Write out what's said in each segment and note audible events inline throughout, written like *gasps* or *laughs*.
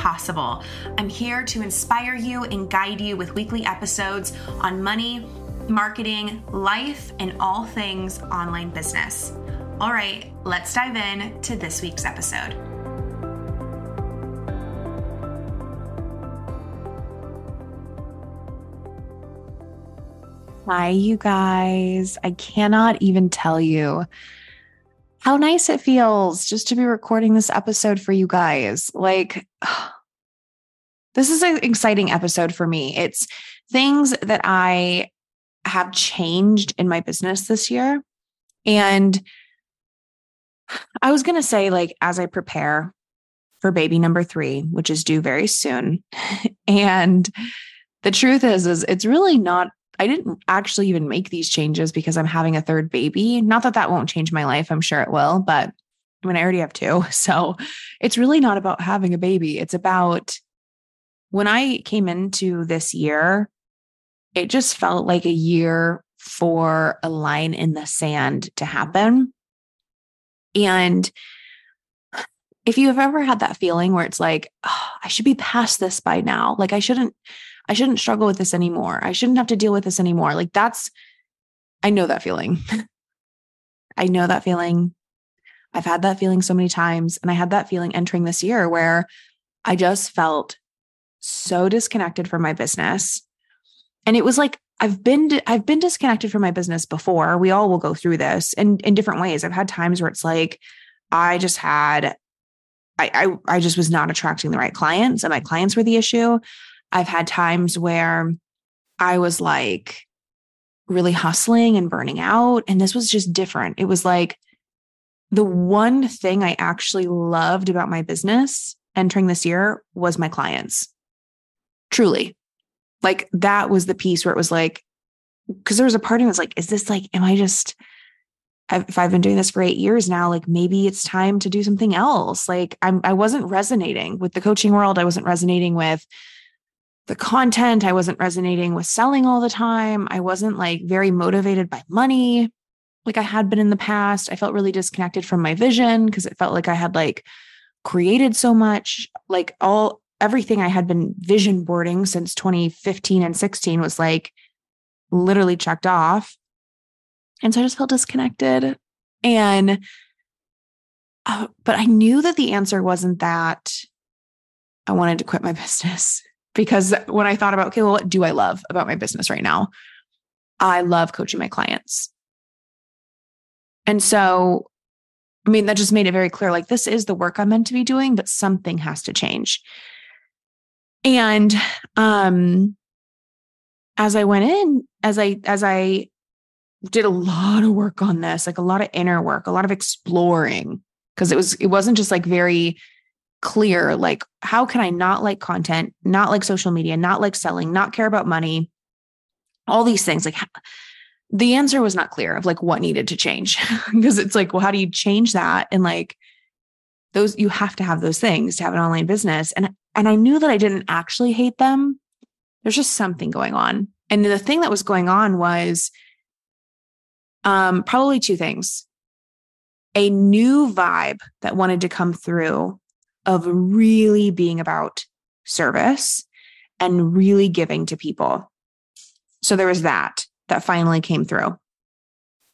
possible. I'm here to inspire you and guide you with weekly episodes on money, marketing, life, and all things online business. All right, let's dive in to this week's episode. Hi, you guys. I cannot even tell you how nice it feels just to be recording this episode for you guys. Like, *sighs* this is an exciting episode for me. It's things that I have changed in my business this year. And I was going to say, like, as I prepare for baby number three, which is due very soon. *laughs* and the truth is, is it's really not I didn't actually even make these changes because I'm having a third baby. Not that that won't change my life, I'm sure it will, but I mean, I already have two. *laughs* So it's really not about having a baby. It's about when I came into this year, it just felt like a year for a line in the sand to happen. And if you have ever had that feeling where it's like, oh, I should be past this by now, like I shouldn't I shouldn't struggle with this anymore. I shouldn't have to deal with this anymore. Like that's, I know that feeling. *laughs* I know that feeling. I've had that feeling so many times. And I had that feeling entering this year where I just felt so disconnected from my business. And it was like, I've been I've been disconnected from my business before. We all will go through this in in different ways. I've had times where it's like I just had I, I I just was not attracting the right clients and my clients were the issue. I've had times where I was like really hustling and burning out. And this was just different. It was like the one thing I actually loved about my business entering this year was my clients. Truly. Like that was the piece where it was like, because there was a part of me was like, is this like, am I just, if I've been doing this for eight years now, like maybe it's time to do something else. Like I'm, I wasn't resonating with the coaching world. I wasn't resonating with the content. I wasn't resonating with selling all the time. I wasn't like very motivated by money like I had been in the past. I felt really disconnected from my vision because it felt like I had like created so much, like all everything I had been vision boarding since 2015 and 16 was like literally checked off. And so I just felt disconnected. And, uh, but I knew that the answer wasn't that I wanted to quit my *laughs* business because when I thought about, okay, well, what do I love about my business right now? I love coaching my clients. And so, I mean, that just made it very clear like, this is the work I'm meant to be doing, but something has to change. And, um, as I went in, as I, as I did a lot of work on this, like a lot of inner work, a lot of exploring, because it was, it wasn't just like very clear like how can i not like content not like social media not like selling not care about money all these things like the answer was not clear of like what needed to change *laughs* because it's like well how do you change that and like those you have to have those things to have an online business and and i knew that i didn't actually hate them there's just something going on and the thing that was going on was um probably two things a new vibe that wanted to come through of really being about service and really giving to people. So there was that that finally came through.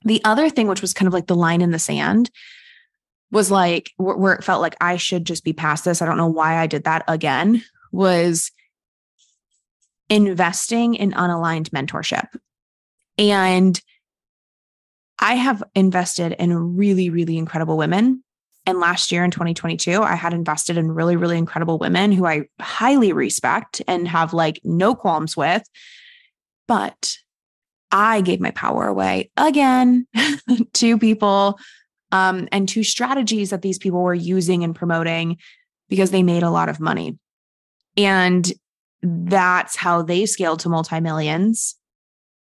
The other thing, which was kind of like the line in the sand, was like where it felt like I should just be past this. I don't know why I did that again, was investing in unaligned mentorship. And I have invested in really, really incredible women and last year in 2022, I had invested in really, really incredible women who I highly respect and have like no qualms with. But I gave my power away again *laughs* to people um, and to strategies that these people were using and promoting because they made a lot of money. And that's how they scaled to multi-millions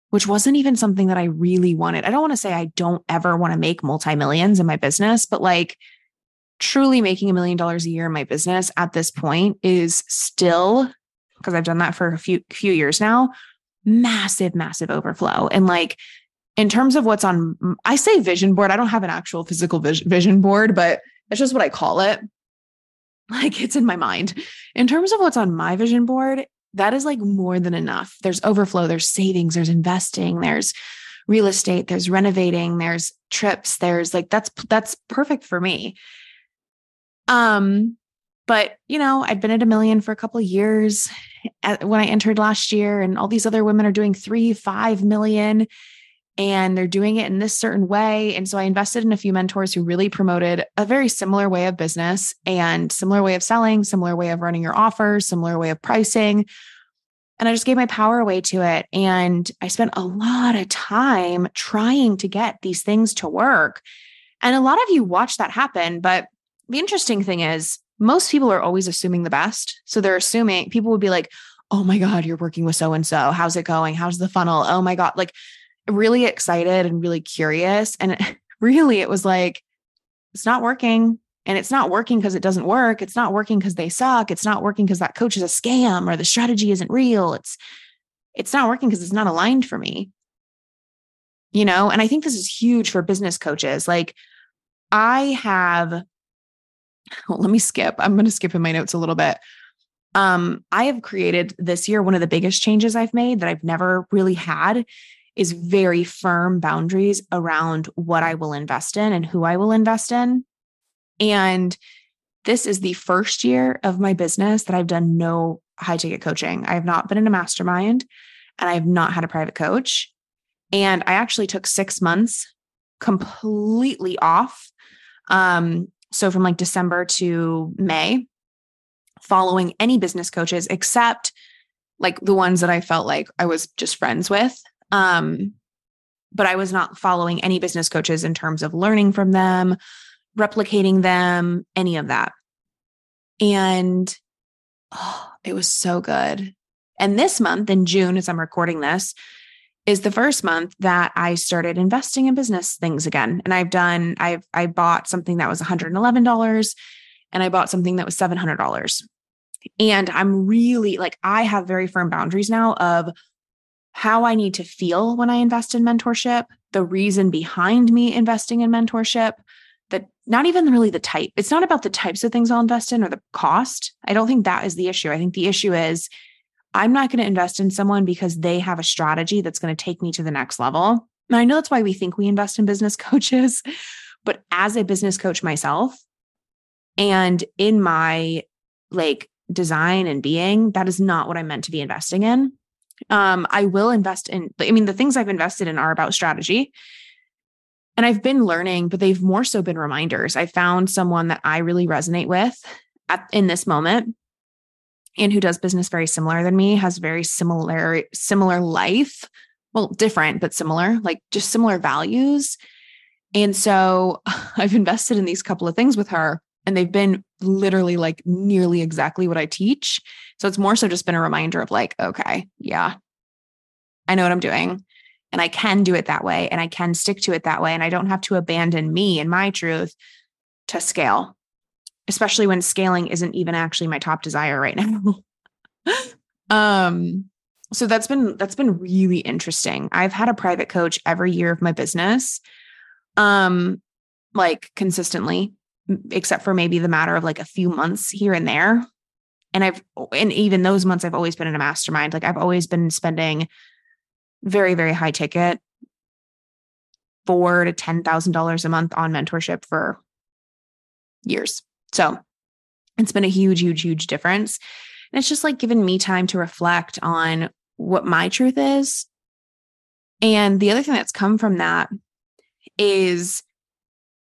which wasn't even something that I really wanted. I don't want to say I don't ever want to make multi-millions in my business, but like truly making a million dollars a year in my business at this point is still because I've done that for a few few years now, massive massive overflow. And like in terms of what's on I say vision board, I don't have an actual physical vision board, but that's just what I call it. *laughs* Like it's in my mind. In terms of what's on my vision board, that is like more than enough. There's overflow, there's savings, there's investing, there's real estate, there's renovating, there's trips, there's like that's that's perfect for me. Um but you know, I'd been at a million for a couple years when I entered last year and all these other women are doing 3, 5 million and they're doing it in this certain way. And so I invested in a few mentors who really promoted a very similar way of business and similar way of selling, similar way of running your offers, similar way of pricing. And I just gave my power away to it. And I spent a lot of time trying to get these things to work. And a lot of you watch that happen. But the interesting thing is, most people are always assuming the best. So they're assuming people would be like, oh my God, you're working with so and so. How's it going? How's the funnel? Oh my God. Like, really excited and really curious. And *laughs* really, it was like, it's not working. And it's not working because it doesn't work. It's not working because they suck. It's not working because that coach is a scam or the strategy isn't real. It's it's not working because it's not aligned for me. You know, and I think this is huge for business coaches. Like I have *laughs* well, let me skip. I'm going to skip in my notes a little bit. Um, I have created this year one of the biggest changes I've made that I've never really had is very firm boundaries around what I will invest in and who I will invest in. And this is the first year of my business that I've done no high ticket coaching. I have not been in a mastermind and I have not had a private coach. And I actually took six months completely off. Um, so from like December to May, following any business coaches except like the ones that I felt like I was just friends with. Um, but I was not following any business coaches in terms of learning from them, replicating them, any of that. And oh, it was so good. And this month in June, as I'm recording this, is the first month that I started investing in business things again. And I've done, I've I bought something that was $111 and I bought something that was $700. And I'm really like, I have very firm boundaries now of how I need to feel when I invest in mentorship, the reason behind me investing in mentorship, that not even really the type. It's not about the types of things I'll invest in or the cost. I don't think that is the issue. I think the issue is I'm not going to invest in someone because they have a strategy that's going to take me to the next level. And I know that's why we think we invest in business *laughs* coaches, but as a business coach myself and in my like design and being, that is not what I'm meant to be investing in um, I will invest in, I mean, the things I've invested in are about strategy. And I've been learning, but they've more so been reminders. I found someone that I really resonate with at, in this moment and who does business very similar than me, has very similar, similar life. Well, different, but similar, like just similar values. And so *laughs* I've invested in these couple of things with her and they've been literally like nearly exactly what I teach. So it's more so just been a reminder of like, okay, yeah, I know what I'm doing and I can do it that way and I can stick to it that way. And I don't have to abandon me and my truth to scale, especially when scaling isn't even actually my top desire right *laughs* now. um, so that's been that's been really interesting. I've had a private coach every year of my business. Um, like consistently except for maybe the matter of like a few months here and there. And I've, and even those months, I've always been in a mastermind. Like I've always been spending very, very high ticket, four to ten thousand dollars a month on mentorship for years. So it's been a huge, huge, huge difference. And it's just like given me time to reflect on what my truth is. And the other thing that's come from that is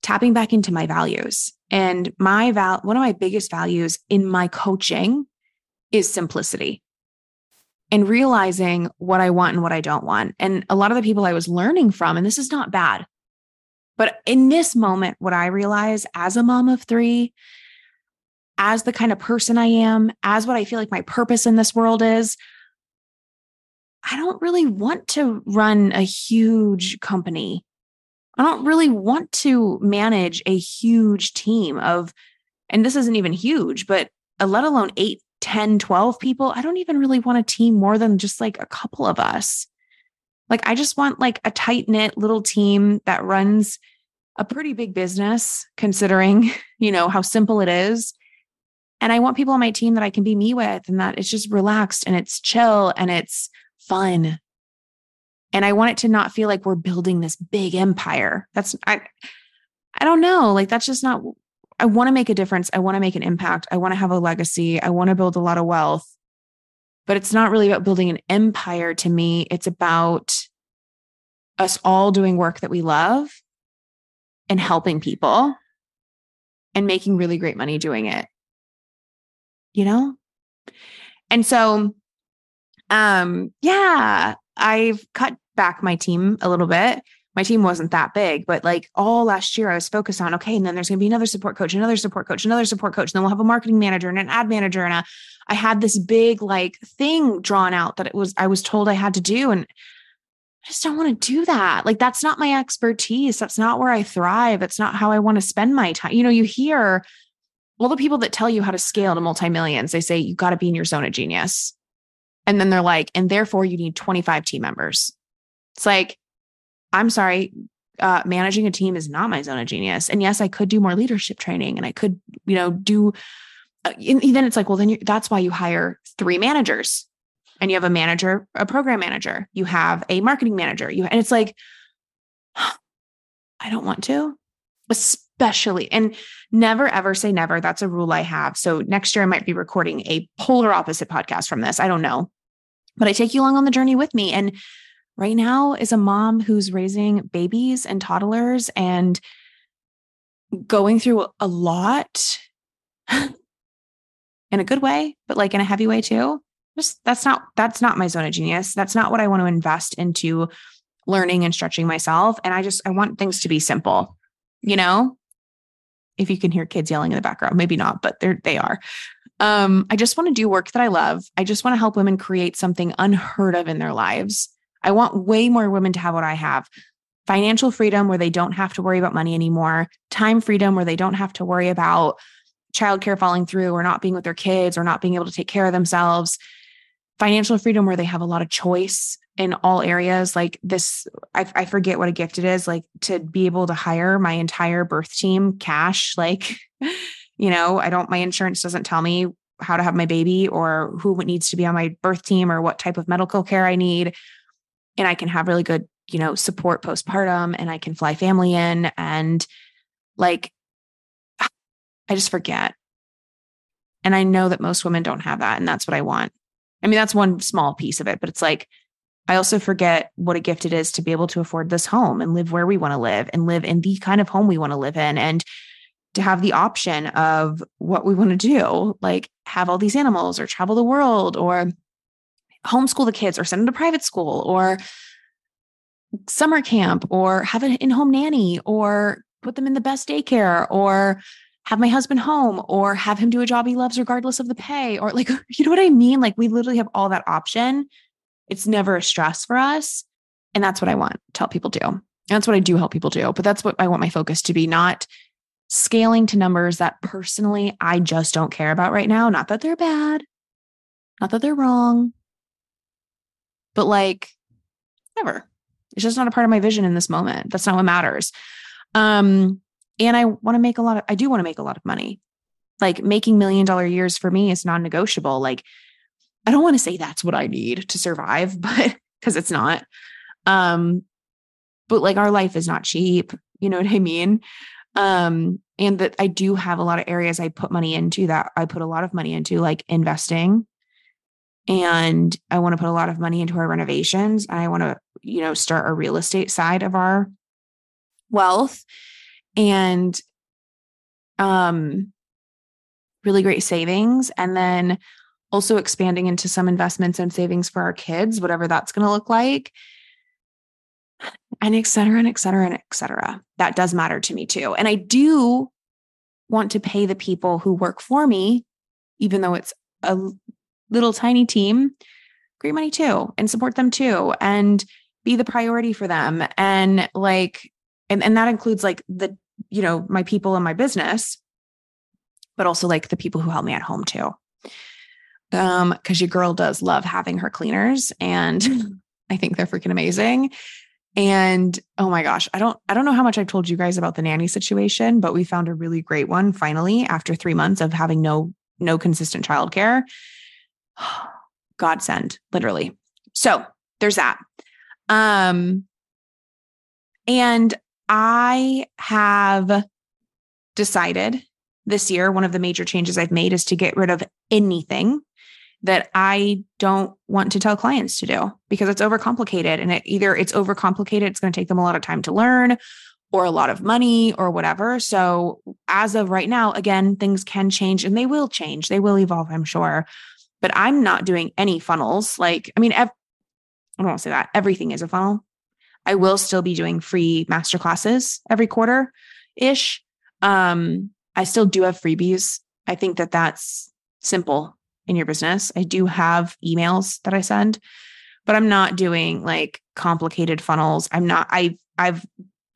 tapping back into my values. And my val one of my biggest values in my coaching is simplicity and realizing what I want and what I don't want. And a lot of the people I was learning from, and this is not bad, but in this moment, what I realize as a mom of three, as the kind of person I am, as what I feel like my purpose in this world is, I don't really want to run a huge company. I don't really want to manage a huge team of, and this isn't even huge, but let alone eight, 10, 12 people. I don't even really want a team more than just like a couple of us. Like, I just want like a tight knit little team that runs a pretty big business, considering, *laughs* you know, how simple it is. And I want people on my team that I can be me with and that it's just relaxed and it's chill and it's fun. And I want it to not feel like we're building this big empire. That's, I, I don't know. Like, that's just not, I want to make a difference. I want to make an impact. I want to have a legacy. I want to build a lot of wealth. But it's not really about building an empire to me. It's about us all doing work that we love and helping people and making really great money doing it. You know? And so um yeah, I've cut back my team a little bit. My team wasn't that big, but like all last year I was focused on okay, and then there's going to be another support coach, another support coach, another support coach, and then we'll have a marketing manager and an ad manager and a I had this big like thing drawn out that it was I was told I had to do and I just don't want to do that. Like, that's not my expertise. That's not where I thrive. That's not how I want to spend my time. You know, you hear all the people that tell you how to scale to multi millions, they say you got to be in your zone of genius. And then they're like, and therefore you need 25 team members. It's like, I'm sorry, uh, managing a team is not my zone of genius. And yes, I could do more leadership training and I could, you know, do, uh, then it's like, well, then that's why you hire three managers and you have a manager, a program manager, you have a marketing manager, you and it's like *gasps* I don't want to, especially and never ever say never. That's a rule I have. So next year I might be recording a polar opposite podcast from this. I don't know. But I take you along on the journey with me and right now is a mom who's raising babies and toddlers and going through a lot in a good way, but like in a heavy way too. Just that's not that's not my zone of genius. That's not what i want to invest into learning and stretching myself. And i just i want things to be simple you know? If you can hear kids yelling in the background maybe not but they're they are. Um i just want to do work that i love. I just want to help women create something unheard of in their lives i want way more women to have what i have. Financial freedom where they don't have to worry about money anymore. Time freedom where they don't have to worry about childcare falling through or not being with their kids or not being able to take care of themselves. Financial freedom where they have a lot of choice in all areas. Like this I, I, forget what a gift it is like to be able to hire my entire birth team cash. *laughs* Like you know i don't my insurance doesn't tell me how to have my baby or who needs to be on my birth team or what type of medical care i need and i can have really good you know support postpartum and i can fly family in and like i just forget. And i know that most women don't have that and that's what i want. I mean, that's one small piece of it, but it's like, I also forget what a gift it is to be able to afford this home and live where we want to live and live in the kind of home we want to live in and to have the option of what we want to do, like have all these animals or travel the world or homeschool the kids or send them to private school or summer camp or have an in home nanny or put them in the best daycare or have my husband home or have him do a job he loves regardless of the pay or like *laughs* you know what i mean? Like we literally have all that option. It's never a stress for us and that's what i want to help people do. And that's what i do help people do but that's what i want my focus to be not scaling to numbers that personally i just don't care about right now. Not that they're bad. Not that they're wrong but like never it's just not a part of my vision in this moment that's not what matters um and I want to make a lot of, I do want to make a lot of money. Like making million dollar years for me is non negotiable. Like, I don't want to say that's what I need to survive, *laughs* but because it's not. Um, but like our life is not cheap. You know what I mean? Um, and that I do have a lot of areas I put money into that I put a lot of money into, like investing. And I want to put a lot of money into our renovations. I want to, you know, start a real estate side of our wealth. And um really great savings and then also expanding into some investments and savings for our kids whatever that's going to look like. And et cetera and et cetera and et cetera. That does matter to me too. And i do want to pay the people who work for me, even though it's a little tiny team, great money too, and support them too, and be the priority for them. And like, and, and that includes like the, you know, my people in my business, but also like the people who help me at home too. Um, because your girl does love having her cleaners and *laughs* I think they're freaking amazing. And oh my gosh, I don't I don't know how much I've told you guys about the nanny situation, but we found a really great one finally after 3 months of having no no consistent childcare. *gasps* Godsend, literally. So, there's that. Um and I have decided this year one of the major changes I've made is to get rid of anything that I don't want to tell clients to do because it's overcomplicated and it either it's overcomplicated, it's going to take them a lot of time to learn or a lot of money or whatever. So as of right now, again, things can change and they will change. They will evolve, I'm sure. But I'm not doing any funnels. Like, I mean, ev- I don't want to say that. Everything is a funnel. I will still be doing free master classes every quarter ish. Um, I still do have freebies. I think that that's simple in your business. I do have emails that I send, but I'm not doing like complicated funnels. I'm not, I, I've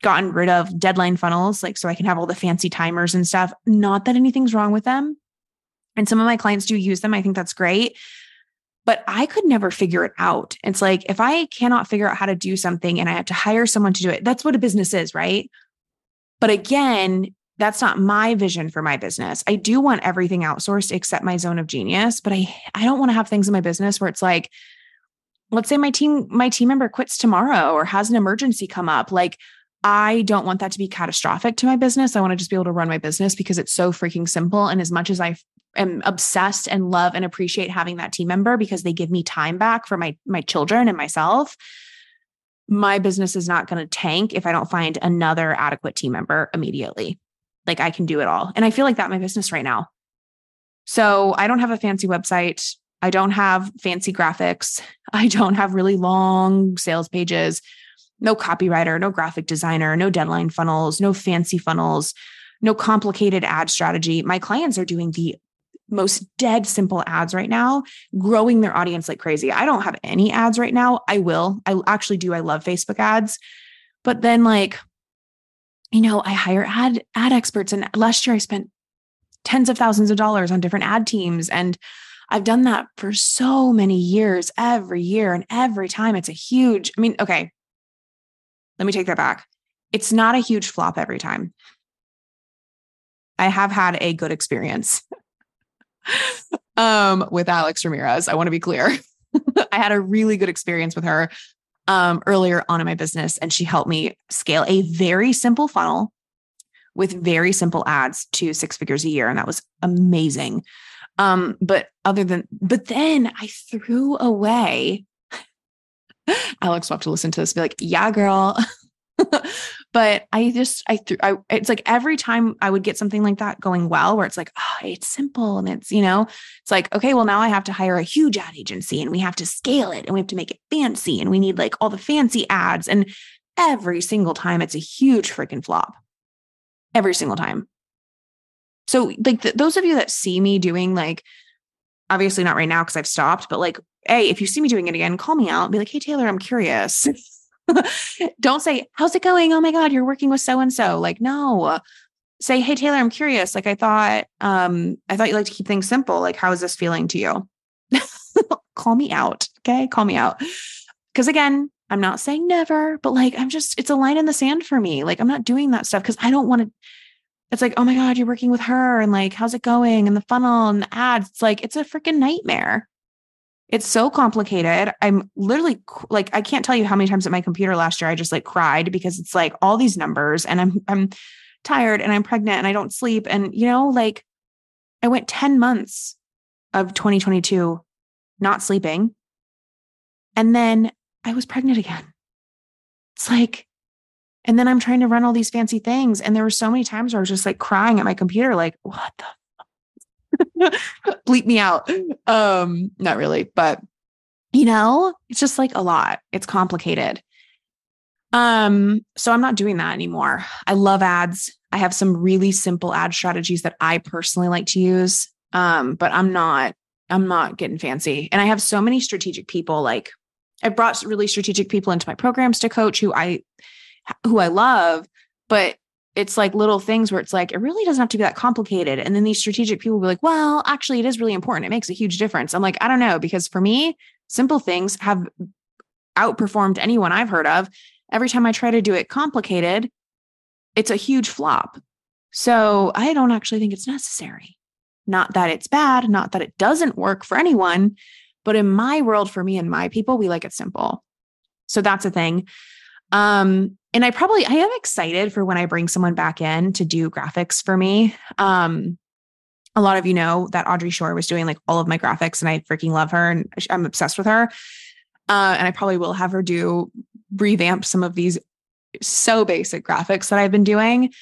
gotten rid of deadline funnels, like so I can have all the fancy timers and stuff. Not that anything's wrong with them. And some of my clients do use them. I think that's great. But I could never figure it out. It's like if I cannot figure out how to do something and I have to hire someone to do it, that's what a business is, right? But again, that's not my vision for my business. I do want everything outsourced except my zone of genius, but I I don't want to have things in my business where it's like let's say my team my team member quits tomorrow or has an emergency come up like I don't want that to be catastrophic to my business. I want to just be able to run my business because it's so freaking simple and as much as I am obsessed and love and appreciate having that team member because they give me time back for my my children and myself, my business is not going to tank if I don't find another adequate team member immediately. Like I can do it all. And I feel like that my business right now. So I don't have a fancy website. I don't have fancy graphics. *laughs* I don't have really long sales pages. No copywriter, no graphic designer, no deadline funnels, no fancy funnels, no complicated ad strategy. My clients are doing the most dead simple ads right now, growing their audience like crazy. I don't have any ads right now. I will. I actually do. I love Facebook ads. But then like you know, I hire ad ad experts and last year I spent tens of thousands of dollars on different ad teams and I've done that for so many years every year and every time it's a huge I mean, okay. Let me take that back. It's not a huge flop every time. I have had a good experience *laughs* *laughs* um, with Alex Ramirez. I want to be clear. *laughs* I had a really good experience with her um, earlier on in my business, and she helped me scale a very simple funnel with very simple ads to six figures a year. And that was amazing. Um, but other than, but then I threw away. *laughs* Alex will have to listen to this be like, yeah, girl. *laughs* but I just I threw I it's like every time I would get something like that going well where it's like oh it's simple and it's you know it's like okay well now I have to hire a huge ad agency and we have to scale it and we have to make it fancy and we need like all the fancy ads and every single time it's a huge freaking flop. Every single time. So like th- those of you that see me doing like obviously not right now because I've stopped but like hey if you see me doing it again call me out and be like hey Taylor I'm curious *laughs* *laughs* Don't say, How's it going? Oh my God, you're working with so and so. Like, no. Say, Hey, Taylor, I'm curious. Like, I thought, um, I thought you like to keep things simple. Like, how is this feeling to you? *laughs* Call me out. Okay. Call me out. Cause again, I'm not saying never, but like, I'm just, it's a line in the sand for me. Like, I'm not doing that stuff because I don't want to. It's like, oh my God, you're working with her. And like, how's it going? And the funnel and the ads. It's like, it's a freaking nightmare. It's so complicated. I'm literally like I can't tell you how many times at my computer last year I just like cried because it's like all these numbers and I'm I'm tired and I'm pregnant and I don't sleep and you know like I went 10 months of 2022 not sleeping and then I was pregnant again. It's like and then I'm trying to run all these fancy things and there were so many times where I was just like crying at my computer like what the *laughs* bleep me out. Um, not really, but you know, it's just like a lot. It's complicated. Um, so I'm not doing that anymore. I love ads. I have some really simple ad strategies that I personally like to use. Um, but I'm not, I'm not getting fancy. And I have so many strategic people like I brought really strategic people into my programs to coach who I who I love, but it's like little things where it's like it really doesn't have to be that complicated. And then these strategic people will be like, well, actually, it is really important. It makes a huge difference. I'm like, I don't know, because for me, simple things have outperformed anyone I've heard of. Every time I try to do it complicated, it's a huge flop. So I don't actually think it's necessary. Not that it's bad, not that it doesn't work for anyone, but in my world, for me and my people, we like it simple. So that's a thing. Um, and I probably I am excited for when I bring someone back in to do graphics for me. Um, a lot of you know that Audrey Shore was doing like all of my graphics, and I freaking love her and I'm obsessed with her. Uh, and I probably will have her do revamp some of these so basic graphics that I've been doing.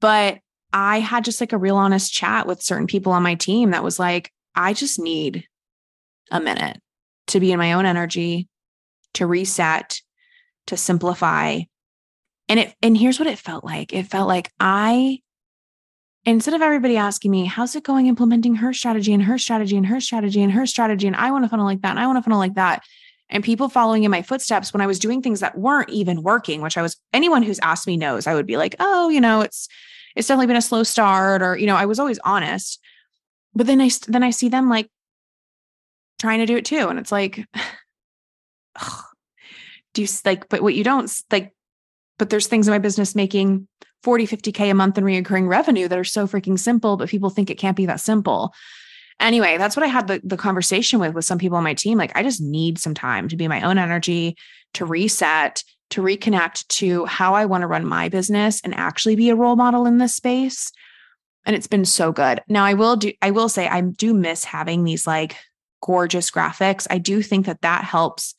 But I had just like a real honest chat with certain people on my team that was like, I just need a minute to be in my own energy, to reset, to simplify. And it and here's what it felt like. It felt like I instead of everybody asking me, how's it going implementing her strategy and her strategy and her strategy and her strategy and I want to funnel like that and I want to funnel like that and people following in my footsteps when I was doing things that weren't even working, which I was anyone who's asked me knows, I would be like, "Oh, you know, it's it's definitely been a slow start or you know, I was always honest." But then I then I see them like trying to do it too and it's like *sighs* do you like but what you don't like but there's things in my business making 40 50k a month in reoccurring revenue that are so freaking simple but people think it can't be that simple. Anyway that's what i had the, the conversation with with some people on my team. Like i just need some time to be my own energy to reset to reconnect to how i want to run my business and actually be a role model in this space. And it's been so good. Now i will do i will say i do miss having these like gorgeous graphics. I do think that that helps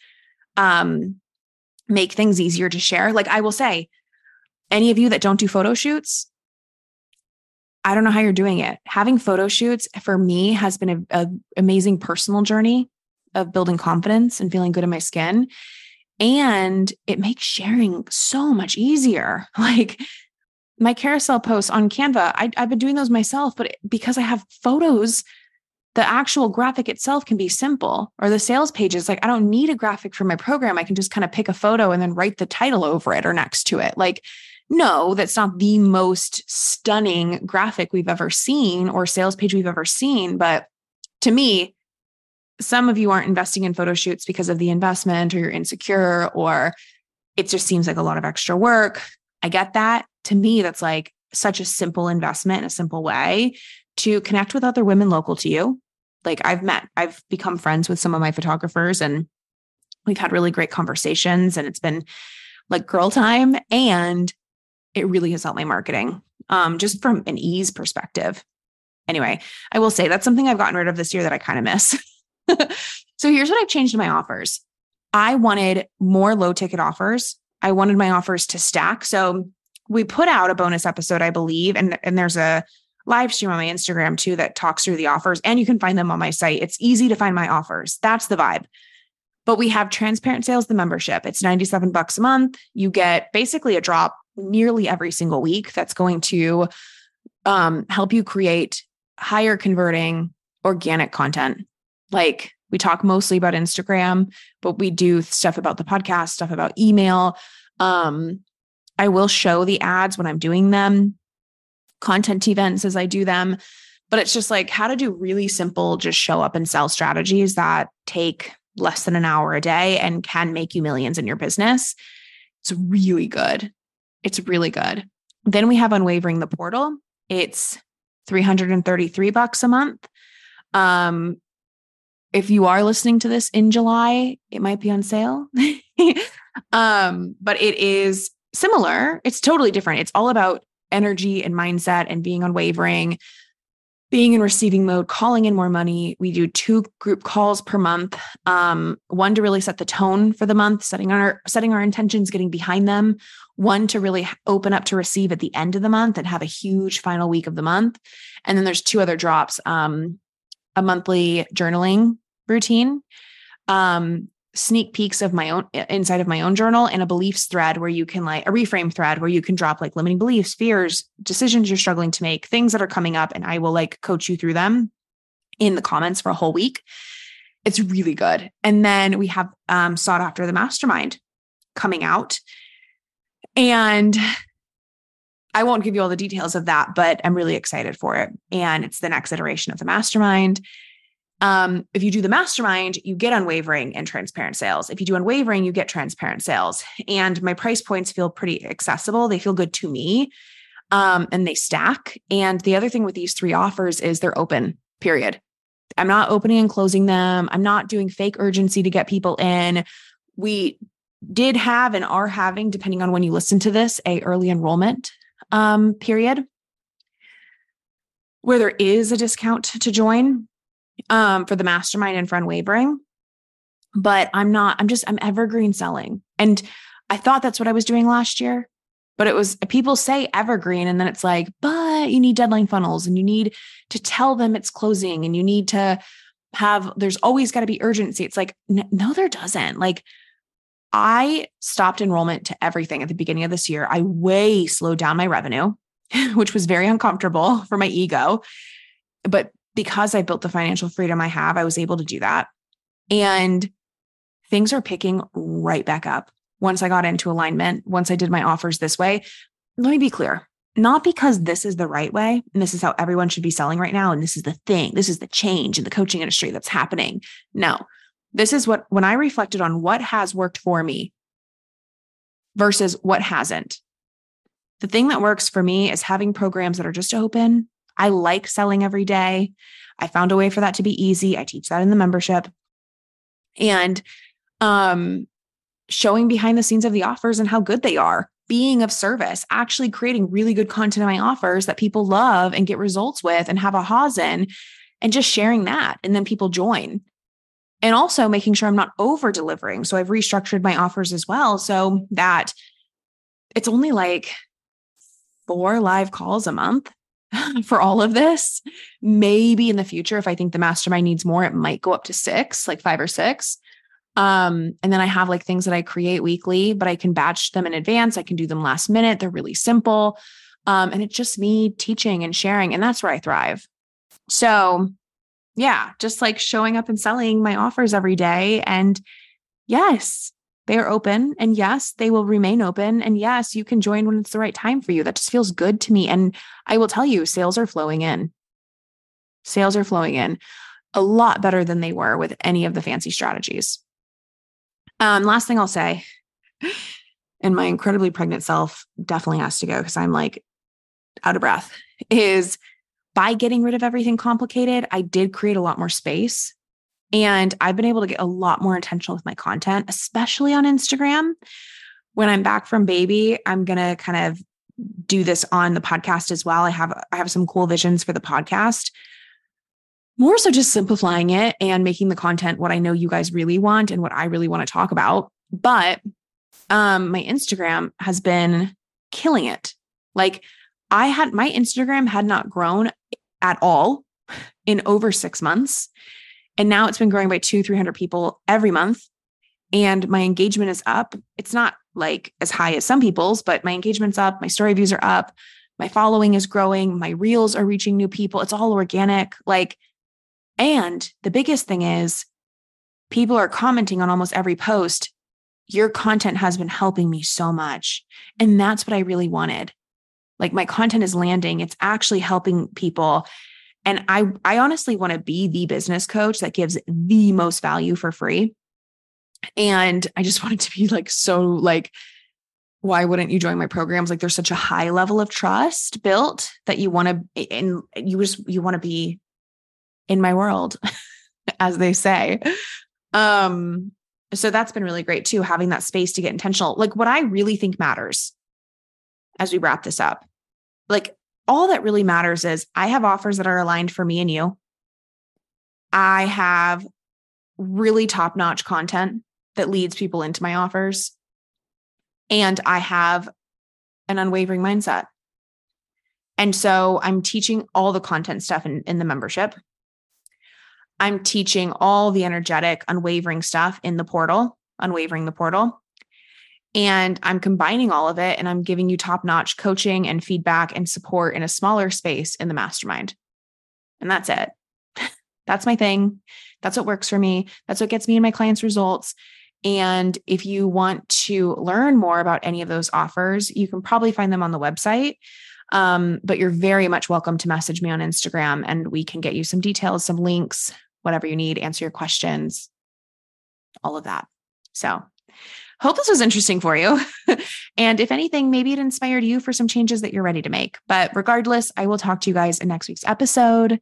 um make things easier to share. Like I will say, any of you that don't do photo shoots, I don't know how you're doing it. Having photo shoots for me has been an amazing personal journey of building confidence and feeling good in my skin. And it makes sharing so much easier. *laughs* Like my carousel posts on Canva, I, I've been doing those myself, but because I have photos the actual graphic itself can be simple or the sales pages like i don't need a graphic for my program. I can just kind of pick a photo and then write the title over it or next to it. Like no that's not the most stunning graphic we've ever seen or sales page we've ever seen. But to me some of you aren't investing in photo shoots because of the investment or you're insecure or it just seems like a lot of extra work. I get that. To me that's like such a simple investment in a simple way to connect with other women local to you like I've met, I've become friends with some of my photographers and we've had really great conversations and it's been like girl time and it really has helped my marketing um, just from an ease perspective. Anyway, I will say that's something I've gotten rid of this year that I kind of miss. *laughs* so here's what I've changed in my offers. I wanted more low ticket offers. I wanted my offers to stack. So we put out a bonus episode, I believe, and and there's a live stream on my Instagram too that talks through the offers, and you can find them on my site. It's easy to find my offers. That's the vibe. But we have transparent sales, the membership. It's 97 bucks a month. You get basically a drop nearly every single week that's going to um, help you create higher converting organic content. Like we talk mostly about Instagram, but we do stuff about the podcast, stuff about email. Um, I will show the ads when I'm doing them content events as I do them. But it's just like how to do really simple, just show up and sell strategies that take less than an hour a day and can make you millions in your business. It's really good. It's really good. Then we have Unwavering the Portal. It's 333 bucks a month. Um, if you are listening to this in July, it might be on sale. *laughs* um, but it is similar. It's totally different. It's all about energy and mindset and being unwavering, being in receiving mode, calling in more money. We do two group calls per month. Um, one to really set the tone for the month, setting our setting our intentions, getting behind them. One to really open up to receive at the end of the month and have a huge final week of the month. And then there's two other drops. Um, a monthly journaling routine. Um, sneak peeks of my own inside of my own journal and a beliefs thread where you can like a reframe thread where you can drop like limiting beliefs, fears, decisions you're struggling to make, things that are coming up, and I will like coach you through them in the comments for a whole week. It's really good. And then we have um, sought after the mastermind coming out. And I won't give you all the details of that, but I'm really excited for it. And it's the next iteration of the mastermind. Um, if you do the mastermind, you get unwavering and transparent sales. If you do unwavering, you get transparent sales. And my price points feel pretty accessible. They feel good to me um, and they stack. And the other thing with these three offers is they're open, period. I'm not opening and closing them. I'm not doing fake urgency to get people in. We did have and are having, depending on when you listen to this, a early enrollment um, period where there is a discount to join um, for the mastermind and for wavering. But I'm not, I'm just, I'm evergreen selling. And I thought that's what I was doing last year. But it was people say evergreen, and then it's like, but you need deadline funnels and you need to tell them it's closing and you need to have, there's always got to be urgency. It's like, no, there doesn't. Like, I stopped enrollment to everything at the beginning of this year. I way slowed down my revenue, *laughs* which was very uncomfortable for my ego. But because I built the financial freedom I have, I was able to do that. And things are picking right back up once I got into alignment, once I did my offers this way. Let me be clear not because this is the right way and this is how everyone should be selling right now. And this is the thing, this is the change in the coaching industry that's happening. No, this is what, when I reflected on what has worked for me versus what hasn't, the thing that works for me is having programs that are just open. I like selling every day. I found a way for that to be easy. I teach that in the membership. And um, showing behind the scenes of the offers and how good they are, being of service, actually creating really good content in my offers that people love and get results with and have ahas in, and just sharing that. And then people join and also making sure I'm not over delivering. So I've restructured my offers as well so that it's only like four live calls a month *laughs* for all of this. Maybe in the future, if I think the mastermind needs more, it might go up to six, like five or six. Um, and then I have like things that I create weekly, but I can batch them in advance. I can do them last minute. They're really simple. Um, and it's just me teaching and sharing, and that's where I thrive. So yeah, just like showing up and selling my offers every day. And yes, they are open. And yes, they will remain open. And yes, you can join when it's the right time for you. That just feels good to me. And I will tell you, sales are flowing in. Sales are flowing in a lot better than they were with any of the fancy strategies. Um, last thing I'll say, *laughs* and my incredibly pregnant self definitely has to go because I'm like out of breath, is by getting rid of everything complicated, I did create a lot more space. And I've been able to get a lot more intentional with my content, especially on Instagram. When I'm back from baby, I'm going to kind of do this on the podcast as well. I have I have some cool visions for the podcast. More so just simplifying it and making the content what I know you guys really want and what I really want to talk about. But um my Instagram has been killing it. Like I had my Instagram had not grown at all in over six months. And now it's been growing by two, 300 people every month. And my engagement is up. It's not like as high as some people's, but my engagement's up. My story views are up. My following is growing. My reels are reaching new people. It's all organic. Like, and the biggest thing is people are commenting on almost every post. Your content has been helping me so much. And that's what I really wanted. Like my content is landing, it's actually helping people. And I I honestly want to be the business coach that gives the most value for free. And I just *laughs* want it to be like so like why wouldn't you join my programs? Like there's such a high level of trust built that you want to and you just you want to be in my world *laughs* as they say. Um so that's been really great too having that space to get intentional. Like what i really think matters as we wrap this up like all that really matters is I have offers that are aligned for me and you. I have really top notch content that leads people into my offers. And I have an unwavering mindset. And so I'm teaching all the content stuff in, in the membership. I'm teaching all the energetic, unwavering stuff in the portal, unwavering the portal. And I'm combining all of it and I'm giving you top notch coaching and feedback and support in a smaller space in the mastermind. And that's it. *laughs* That's my thing. That's what works for me. That's what gets me and my clients results. And if you want to learn more about any of those offers, you can probably find them on the website. Um, but you're very much welcome to message me on Instagram and we can get you some details, some links, whatever you need, answer your questions, all of that. So, hope this was interesting for you. *laughs* and if anything, maybe it inspired you for some changes that you're ready to make. But regardless, I will talk to you guys in next week's episode.